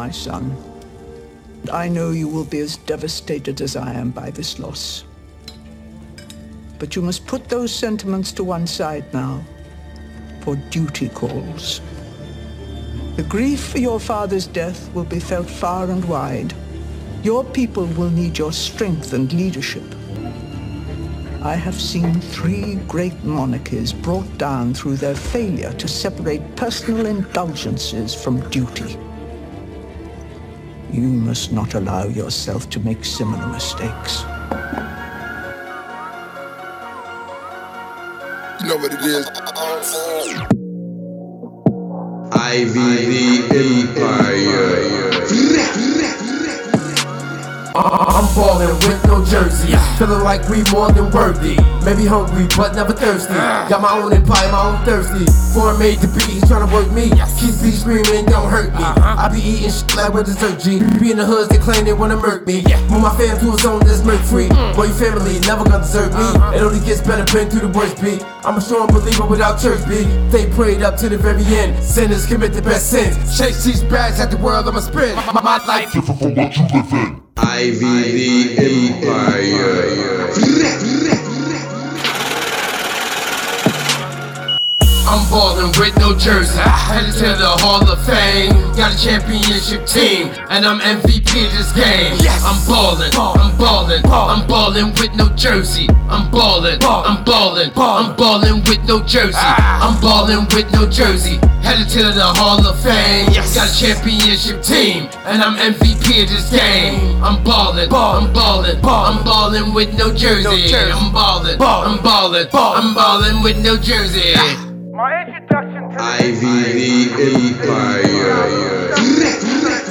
my son. I know you will be as devastated as I am by this loss. But you must put those sentiments to one side now, for duty calls. The grief for your father's death will be felt far and wide. Your people will need your strength and leadership. I have seen three great monarchies brought down through their failure to separate personal indulgences from duty. You must not allow yourself to make similar mistakes. You know what it is. IVV Empire. Uh-uh, I'm falling with no jersey. Feeling like we more than worthy. Maybe hungry, but never thirsty. Got my own empire, my own thirsty. Foreign made to be, he's trying to work me. Keep be screaming, don't hurt me. Uh-huh. I be eating shit like with dessert G. Be in the hoods, they claim they wanna murk me. Move my fam to a zone that's murk free. Mm. Boy, your family never gonna desert me. Uh-huh. It only gets better, been through the worst beat. I'm a strong believer without church beat. They prayed up to the very end. Sinners commit the best sins. Chase these bags at the world I'ma spin. My, my life different from what you live in. IVV I'm ballin' with no jersey. Headed to the Hall of Fame. Got a championship team, and I'm MVP of this game. I'm ballin', I'm ballin', I'm ballin' with no jersey. I'm ballin', I'm ballin', I'm ballin' with no jersey. I'm ballin' with no jersey. Headed to the Hall of Fame. Got a championship team, and I'm MVP of this game. I'm ballin', I'm ballin', I'm ballin' with no jersey. I'm ballin', I'm ballin', I'm ballin' with no jersey. My introduction to IVV Empire.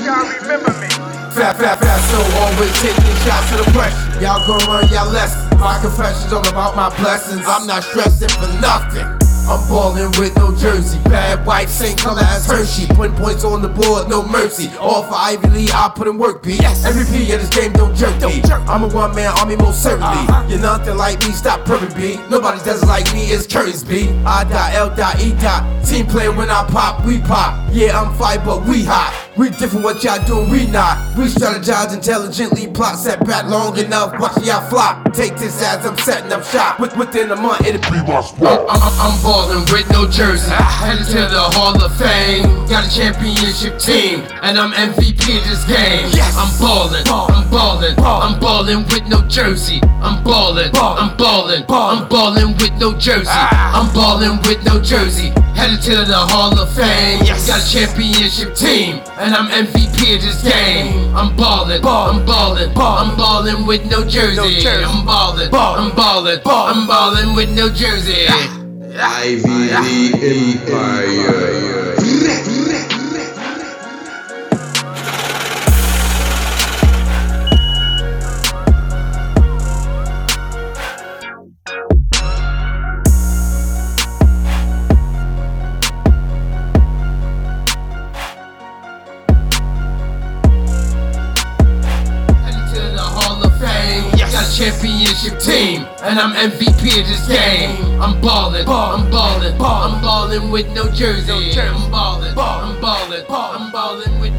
y'all remember me. Fat, fat, fat, so always taking shots to the pressure. Y'all gon' run y'all lessons. My confessions all about my blessings. I'm not stressing for nothing. I'm ballin' with no jersey. Bad white, same color as Hershey. Putting points on the board, no mercy. All for Ivy League, I put in work, B. MVP of this game, don't jerk me. I'm a one man army, most certainly. You're nothing like me, stop purping, B. Nobody does like me, it's Curtis, B. I dot, L dot, E dot. Team player when I pop, we pop. Yeah, I'm fight, but we hot. We different what y'all doing, we not. We strategize intelligently, plot set back long enough, watch y'all flop. Take this as I'm setting up shop. With, within a month, it'll be my spot. I'm, I'm, I'm ballin' with no jersey. Ah. Headed to the Hall of Fame. Got a championship team, and I'm MVP of this game. Yes. I'm ballin', I'm ballin', I'm ballin' with no jersey. I'm ballin', I'm ballin', I'm ballin' with no jersey. Ah. I'm ballin' with no jersey. Headed to the Hall of Fame. Got a championship team, and I'm MVP of this game. I'm ballin', I'm ballin', I'm ballin' with no jersey. I'm ballin', I'm ballin', I'm ballin' with no jersey. IVV Empire. Championship team, and I'm MVP of this game. I'm ballin', I'm ballin', I'm ballin' with no jersey. I'm ballin', I'm ballin', I'm ballin' with no jersey.